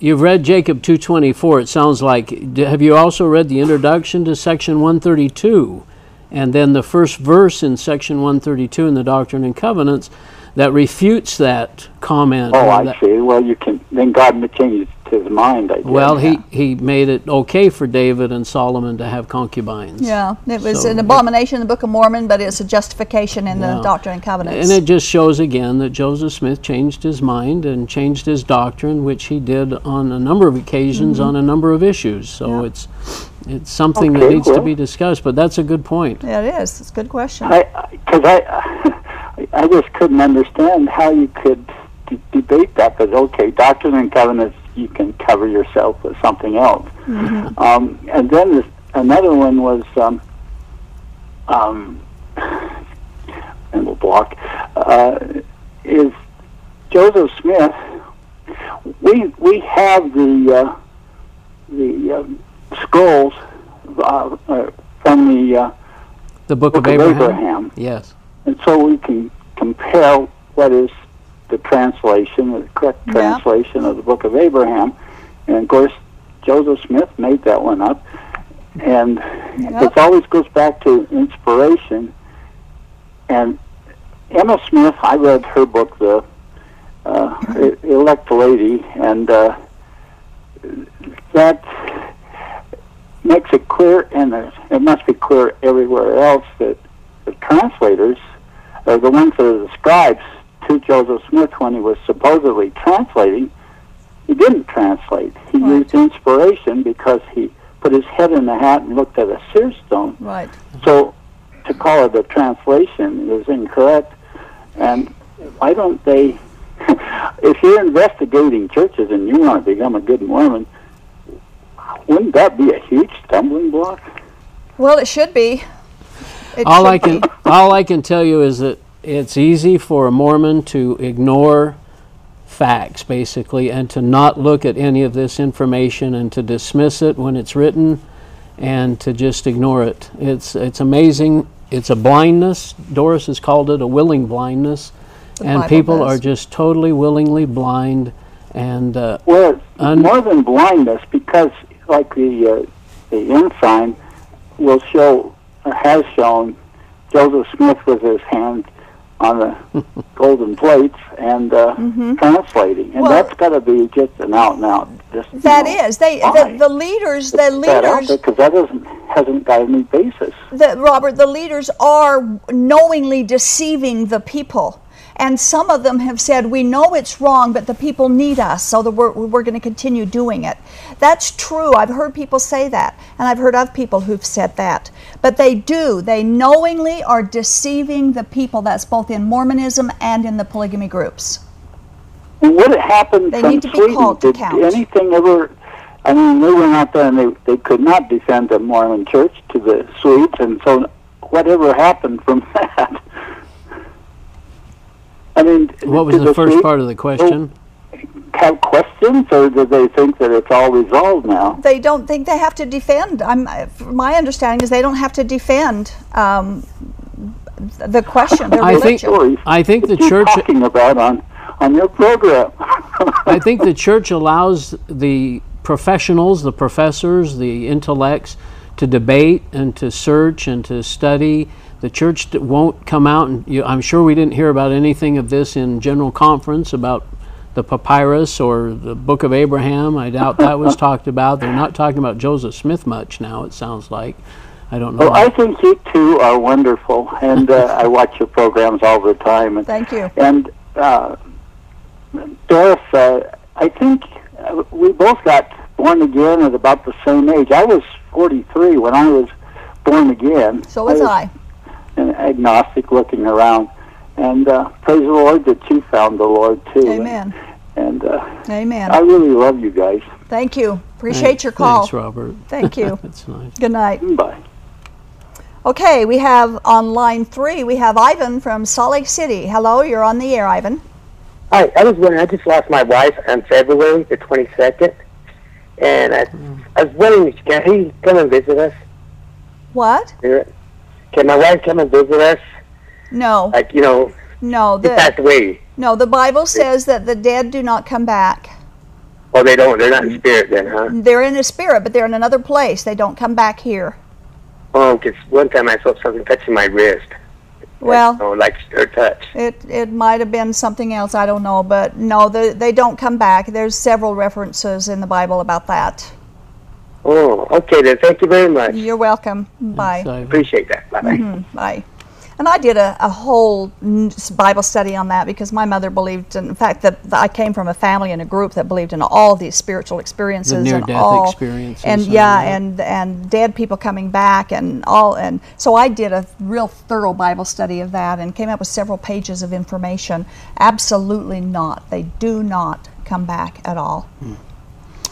you've read Jacob 224, it sounds like. Have you also read the introduction to section 132? And then the first verse in section 132 in the Doctrine and Covenants that refutes that comment. Oh, I that- see. Well, you can. Then God may change his mind. I guess. Well, he, he made it okay for David and Solomon to have concubines. Yeah, it was So- an abomination in the Book of Mormon, but it's a justification in Yeah. the Doctrine and Covenants. And it just shows again that Joseph Smith changed his mind and changed his doctrine, which he did on a number of occasions on a number of issues. So Mm-hmm. Yeah. it's it's something that Okay, needs to be discussed. But that's a good point. yeah, it is. It's a good question. I because I, I just couldn't understand how you could d- debate that. But okay, Doctrine and Covenants, you can cover yourself with something else. Um, and then this, another one was um, um, mental block uh, is Joseph Smith. We we have the uh, the um, scrolls uh, uh, from the uh, The Book, Book of of Abraham. Abraham. Yes. And so we can compare what is the translation, the correct Yeah. translation of the Book of Abraham. And of course, Joseph Smith made that one up. And Yep. it always goes back to inspiration. And Emma Smith, I read her book, The uh, Elect Lady, and uh, that makes it clear, and it must be clear everywhere else, that the translators are the ones that are the scribes to Joseph Smith when he was supposedly translating. He didn't translate. He Right. used inspiration because he put his head in the hat and looked at a seer stone. right. So to call it a translation is incorrect. And why don't they, if you're investigating churches and you want to become a good Mormon, wouldn't that be a huge stumbling block? Well, it should be. It all I can be. all I can tell you is that it's easy for a Mormon to ignore facts basically and to not look at any of this information and to dismiss it when it's written and to just ignore it. It's it's amazing. It's a blindness. Doris has called it a willing blindness, and Bible people does. are just totally willingly blind and uh, Well, it's Un- more than blindness because, like the uh, the ensign will show or has shown, Joseph Smith with his hand on the golden plates and uh, translating, and Mm-hmm. Well- that's got to be just an out and out. Just, you know, is. They the, the leaders the Put that out leaders there because that doesn't hasn't got any basis. the, Robert, the leaders are knowingly deceiving the people. And some of them have said, we know it's wrong, but the people need us, so that we're, we're going to continue doing it. That's true. I've heard people say that, and I've heard of people who've said that. But they do. They knowingly are deceiving the people. That's both in Mormonism and in the polygamy groups. And what happened They need to be called to Did count. anything ever? I mean, they went out there and they they could not defend the Mormon Church to the Swedes, and so whatever happened from that? I mean, what was the first part of the question? Have questions, or do they think that it's all resolved now? They don't think they have to defend. I'm, my understanding is they don't have to defend um, the question. Their I think- religion. Stories I think the church talking about on on your program. I think the church allows the professionals, the professors, the intellects to debate and to search and to study. The church won't come out and you, I'm sure we didn't hear about anything of this in general conference about the papyrus or the book of Abraham. I doubt that was talked about. They're not talking about Joseph Smith much now, it sounds like. I don't know. Well, I think you two are wonderful, and uh, I watch your programs all the time. And, Thank you. And uh, Doris, uh, I think uh, we both got born again at about the same age. I was 43 when I was born again. So was I. An agnostic looking around. And uh, praise the Lord that you found the Lord too. Amen. And, and uh, Amen. I really love you guys. Thank you. Appreciate Thank- your call. Thanks, Robert. Thank you. That's nice. Good night. Bye. Okay, we have on line three, we have Ivan from Salt Lake City. Hello, you're on the air, Ivan. Hi, I was wondering. I just lost my wife on February the 22nd, and I, I was wondering, can he come and visit us? What? Here? Can my wife come and visit us? No, Like, you know, no. he The, passed away. no, the Bible says that the dead do not come back. Oh, they don't. They're not in spirit then, huh? They're in a spirit, but they're in another place. They don't come back here. Oh, because one time I felt something touching my wrist. Well- or like or touch. It it might have been something else. I don't know, but no, they, they don't come back. There's several references in the Bible about that. Oh, okay then. Thank you very much. You're welcome. Bye. So- Appreciate that. Bye bye. Bye. And I did a, a whole Bible study on that because my mother believed, in, in fact, that, that I came from a family and a group that believed in all these spiritual experiences and near-death all, experiences and and yeah, that. and and dead people coming back and all, and so I did a real thorough Bible study of that and came up with several pages of information. Absolutely not. They do not come back at all. Hmm.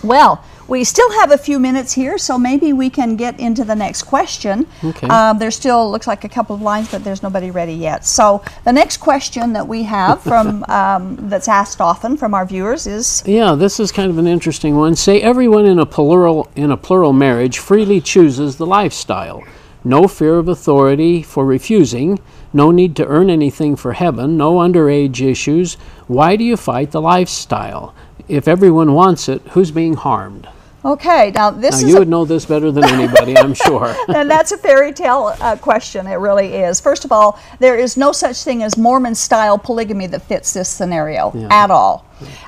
Well, we still have a few minutes here, so maybe we can get into the next question. Okay. Um, there still looks like a couple of lines, but there's nobody ready yet. So the next question that we have from um, that's asked often from our viewers is, Yeah, this is kind of an interesting one. Say everyone in a plural in a plural marriage freely chooses the lifestyle. No fear of authority for refusing, no need to earn anything for heaven, no underage issues. Why do you fight the lifestyle? If everyone wants it, who's being harmed? okay, now this Now you would know this better than anybody, I'm sure. and that's a fairy tale uh, question. It really is. First of all, there is no such thing as Mormon style polygamy that fits this scenario at all.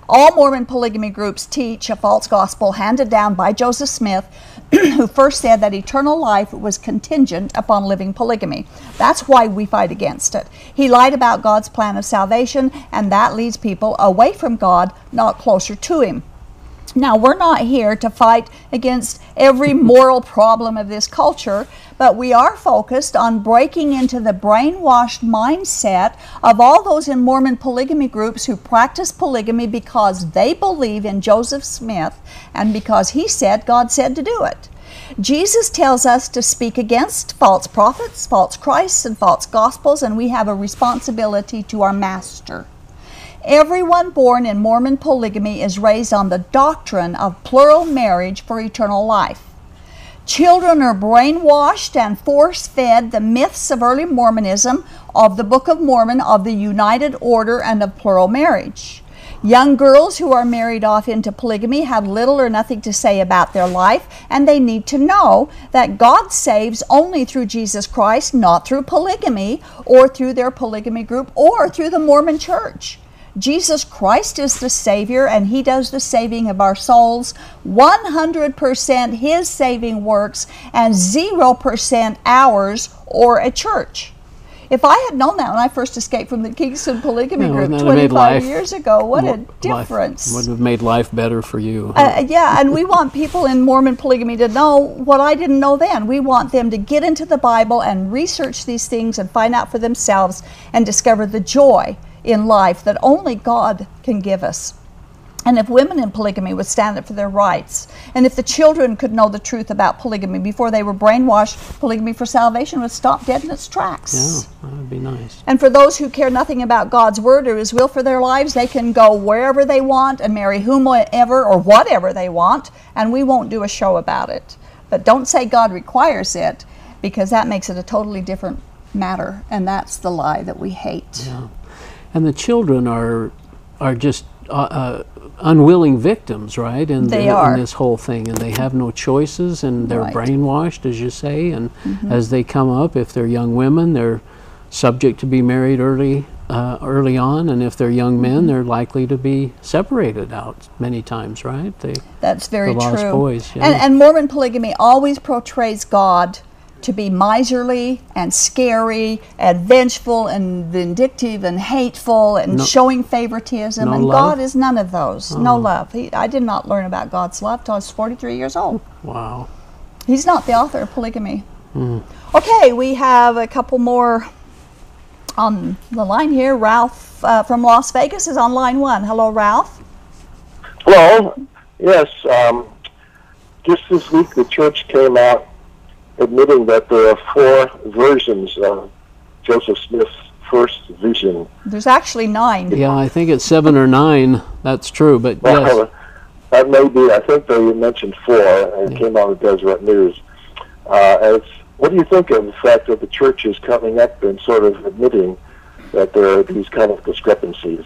All Mormon polygamy groups teach a false gospel handed down by Joseph Smith, who first said that eternal life was contingent upon living polygamy. That's why we fight against it. He lied about God's plan of salvation, and that leads people away from God, not closer to Him. Now, we're not here to fight against every moral problem of this culture, but we are focused on breaking into the brainwashed mindset of all those in Mormon polygamy groups who practice polygamy because they believe in Joseph Smith and because he said God said to do it. Jesus tells us to speak against false prophets, false Christs, and false gospels, and we have a responsibility to our master. Everyone born in Mormon polygamy is raised on the doctrine of plural marriage for eternal life. Children are brainwashed and force fed the myths of early Mormonism, of the Book of Mormon, of the United Order, and of plural marriage. Young girls who are married off into polygamy have little or nothing to say about their life, and they need to know that God saves only through Jesus Christ, not through polygamy, or through their polygamy group, or through the Mormon church. Jesus Christ is the Savior, and He does the saving of our souls. 100% His saving works, and 0% ours or a church. If I had known that when I first escaped from the Kingston polygamy Yeah, group wouldn't that have made 25 life years ago, what a life- difference. would have made life better for you. Uh, yeah, and we want people in Mormon polygamy to know what I didn't know then. We want them to get into the Bible and research these things and find out for themselves and discover the joy in life that only God can give us. And if women in polygamy would stand up for their rights, and if the children could know the truth about polygamy before they were brainwashed, polygamy for salvation would stop dead in its tracks. yeah, that would be nice. And for those who care nothing about God's word or His will for their lives, they can go wherever they want and marry whomever or whatever they want, and we won't do a show about it. But don't say God requires it, because that makes it a totally different matter, and that's the lie that we hate. And the children are are just uh, uh, unwilling victims, right? In, They in, are. in this whole thing, and they have no choices, and they're Right. Mm-hmm. brainwashed, as you say. And as they come up, if they're young women, they're subject to be married early. Uh, early on, and if they're young men, Mm-hmm. they're likely to be separated out many times, right? They, That's very The true. boys, yeah. and, and Mormon polygamy always portrays God to be miserly and scary and vengeful and vindictive and hateful and No- showing favoritism. no and love? Oh. God is none of those. No love. He, I did not learn about God's love till I was 43 years old. wow. He's not the author of polygamy. Hmm. Okay, we have a couple more on the line here. Ralph uh, from Las Vegas is on line one. Hello, Ralph. Hello. Yes. Um, just this week, the church came out admitting that there are four versions of Joseph Smith's first vision. There's actually nine. Yeah, I think it's seven or nine. That's true, but yes. That may be. I think they mentioned four, and it came on the Deseret News. Uh, as what do you think of the fact that the church is coming up and sort of admitting that there are these kind of discrepancies?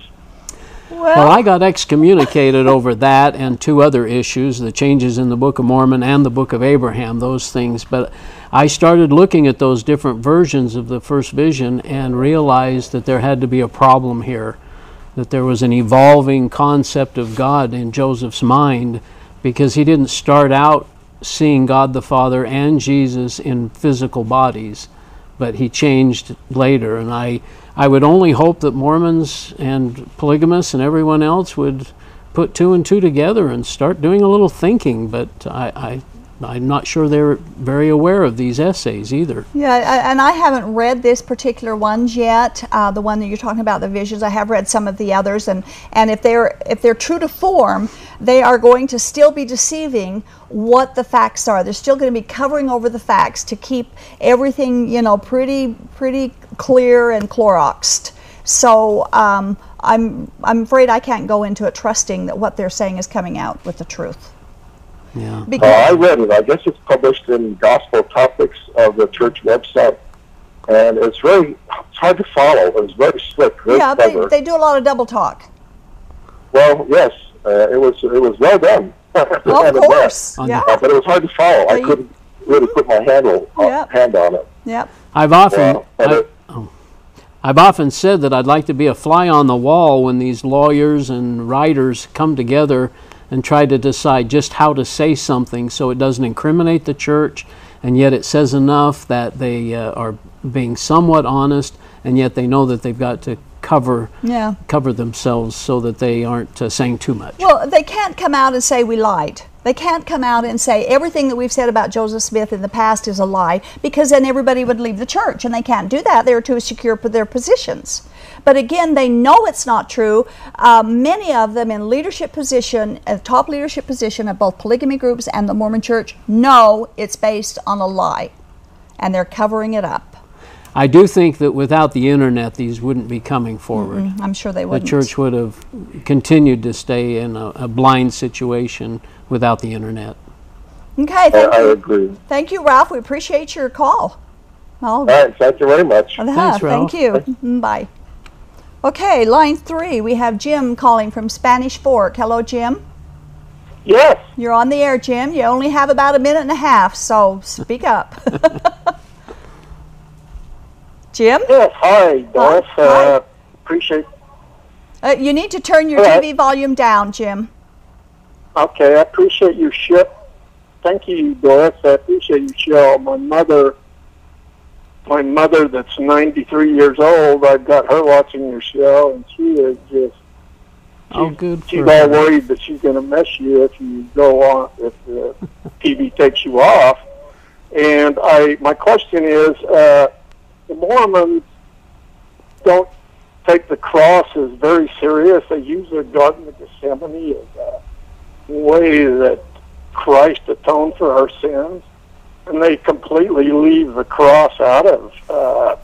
Well, I got excommunicated over that and two other issues the changes in the Book of Mormon and the Book of Abraham, those things. But I started looking at those different versions of the first vision and realized that there had to be a problem here, that there was an evolving concept of God in Joseph's mind because he didn't start out seeing God the Father and Jesus in physical bodies, but he changed later. And I, I would only hope that Mormons and polygamists and everyone else would put two and two together and start doing a little thinking. But I, I I'm not sure they're very aware of these essays either. Yeah, and I haven't read this particular ones yet. Uh, the one that you're talking about, the visions. I have read some of the others, and and if they're if they're true to form, they are going to still be deceiving what the facts are. They're still going to be covering over the facts to keep everything you know pretty pretty clear and Cloroxed. So um, I'm I'm afraid I can't go into it trusting that what they're saying is coming out with the truth. Yeah. Uh, I read it. I guess it's published in Gospel Topics of the church website, and it's very it's hard to follow. It's very slick, very yeah, they, clever. they do a lot of double talk. well, yes, uh, it was it was well done. Well, of course. Yeah. Uh, but it was hard to follow. I you- couldn't really put my handle uh, Yep. hand on it. Yep. I've often Well, but I've often said that I'd like to be a fly on the wall when these lawyers and writers come together and try to decide just how to say something so it doesn't incriminate the church and yet it says enough that they uh, are being somewhat honest and yet they know that they've got to cover Yeah. cover themselves so that they aren't uh, saying too much. Well, they can't come out and say we lied. They can't come out and say everything that we've said about Joseph Smith in the past is a lie because then everybody would leave the church and they can't do that. They're too secure for their positions. But again, they know it's not true. Um, many of them in leadership position, a top leadership position of both polygamy groups and the Mormon church, know it's based on a lie and they're covering it up. I do think that without the internet these wouldn't be coming forward. I'm sure they The wouldn't. The church would have continued to stay in a, a blind situation without the internet. Okay, I, thank I you. agree. Thank you, Ralph. We appreciate your call. Well, All right, thank you very much. Uh-huh, Thanks, Thank you. Mm, Bye. Okay, line three, we have Jim calling from Spanish Fork. Hello, Jim. Yes, You're on the air, Jim. You only have about a minute and a half, so speak up. Jim, yes. Hi, Doris. Hi. Uh, appreciate. uh, you need to turn your All right. TV volume down, Jim. Okay, I appreciate your show. Thank you, Doris. I appreciate your show. My mother, my mother, that's 93 years old. I've got her watching your show, and she is just Oh, good she's all worried that she's going to mess you if you go on if the TV takes you off. And I, my question is, uh, the Mormons don't take the cross as very serious. They use the Garden of Gethsemane as a way that Christ atoned for our sins, and they completely leave the cross out of uh,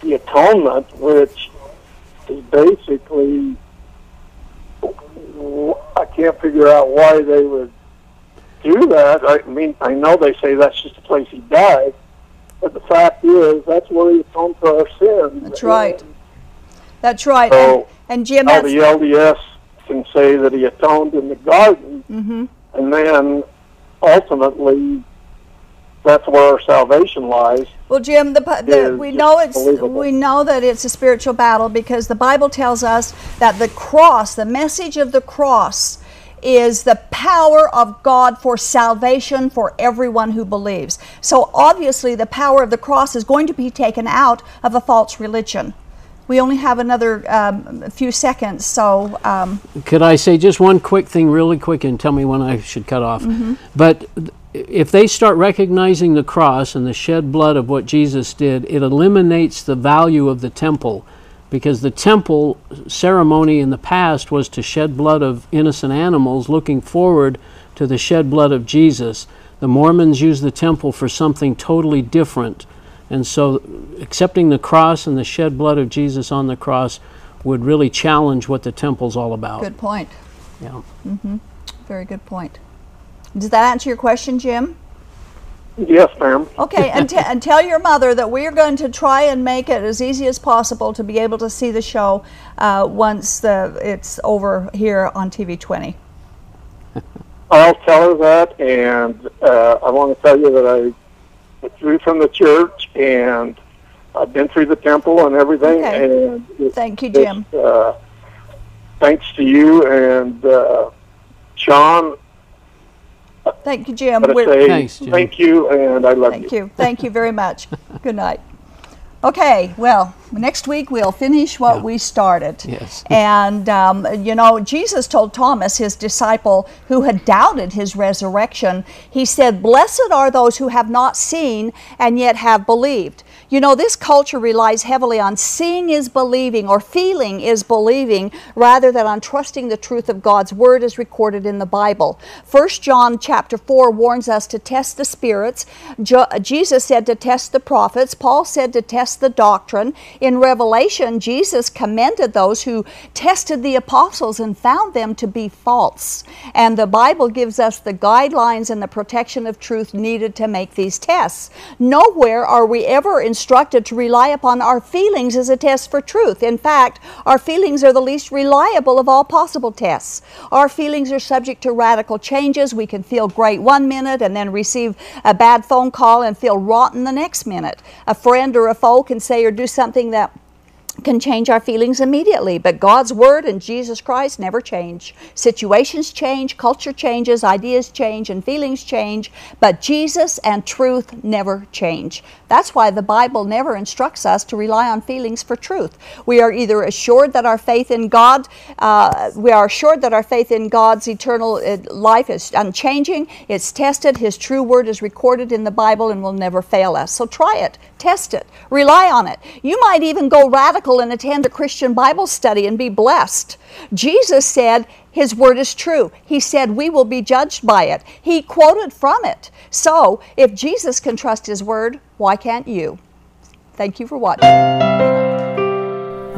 the atonement, which is basically I can't figure out why they would do that. I mean, I know they say that's just the place he died, but the fact is that's where he atoned for our sins. That's right. That's right. So, and, and Jim, How the LDS can say that he atoned in the garden, Mhm. and then ultimately that's where our salvation lies. Well, Jim, the, the, we know it's we know that it's a spiritual battle because the Bible tells us that the cross, the message of the cross, is the power of God for salvation for everyone who believes. So obviously, the power of the cross is going to be taken out of a false religion. We only have another um, few seconds, so um, Could I say just one quick thing, really quick, and tell me when I should cut off? Mm-hmm. But if they start recognizing the cross and the shed blood of what Jesus did, it eliminates the value of the temple. Because the temple ceremony in the past was to shed blood of innocent animals, looking forward to the shed blood of Jesus. The Mormons use the temple for something totally different. And so, accepting the cross and the shed blood of Jesus on the cross would really challenge what the temple's all about. good point. Yeah. Mm-hmm. Very good point. Does that answer your question, Jim? Yes, ma'am. Okay, and, t- and tell your mother that we are going to try and make it as easy as possible to be able to see the show uh, once the, it's over here on TV 20. I'll tell her that, and uh, I want to tell you that I withdrew from the church, and I've been through the temple and everything. Okay. And it- Thank you, Jim. uh, thanks to you and uh, Sean, Thank you, Jim. We're- say Thanks, Jim. thank you, and I love you. Thank you. Thank you very much. Good night. Okay, well, next week we'll finish what Yeah. we started. Yes. And, um, you know, Jesus told Thomas, his disciple, who had doubted his resurrection, he said, Blessed are those who have not seen and yet have believed. You know, this culture relies heavily on seeing is believing or feeling is believing rather than on trusting the truth of God's word as recorded in the Bible. 1 John chapter 4 warns us to test the spirits. Jo- Jesus said to test the prophets. Paul said to test the doctrine. In Revelation, Jesus commended those who tested the apostles and found them to be false. And the Bible gives us the guidelines and the protection of truth needed to make these tests. Nowhere are we ever instructed to rely upon our feelings as a test for truth. In fact, our feelings are the least reliable of all possible tests. Our feelings are subject to radical changes. We can feel great one minute and then receive a bad phone call and feel rotten the next minute. A friend or a foe can say or do something that can change our feelings immediately, but God's Word and Jesus Christ never change. Situations change, culture changes, ideas change, and feelings change, but Jesus and truth never change. That's why the Bible never instructs us to rely on feelings for truth. We are either assured that our faith in God, uh, we are assured that our faith in God's eternal uh, life is unchanging, it's tested, His true Word is recorded in the Bible and will never fail us. So try it, test it, rely on it. You might even go radical and attend a Christian Bible study and be blessed. Jesus said, His word is true. He said, We will be judged by it. He quoted from it. So, if Jesus can trust His word, why can't you? Thank you for watching.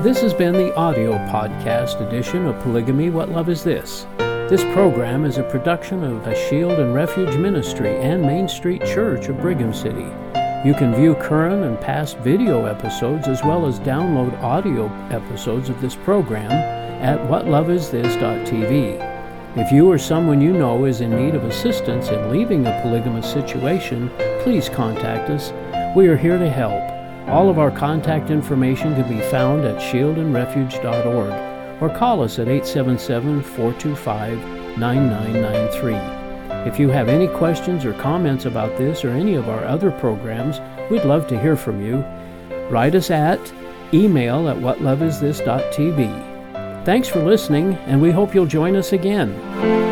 This has been the audio podcast edition of Polygamy What Love Is This? This program is a production of a Shield and Refuge Ministry and Main Street Church of Brigham City. You can view current and past video episodes as well as download audio episodes of this program at whatloveisthis.tv. If you or someone you know is in need of assistance in leaving a polygamous situation, please contact us. We are here to help. All of our contact information can be found at shieldandrefuge.org or call us at 877 425 9993. If you have any questions or comments about this or any of our other programs, we'd love to hear from you. Write us at email at whatloveisthis.tv. Thanks for listening, and we hope you'll join us again.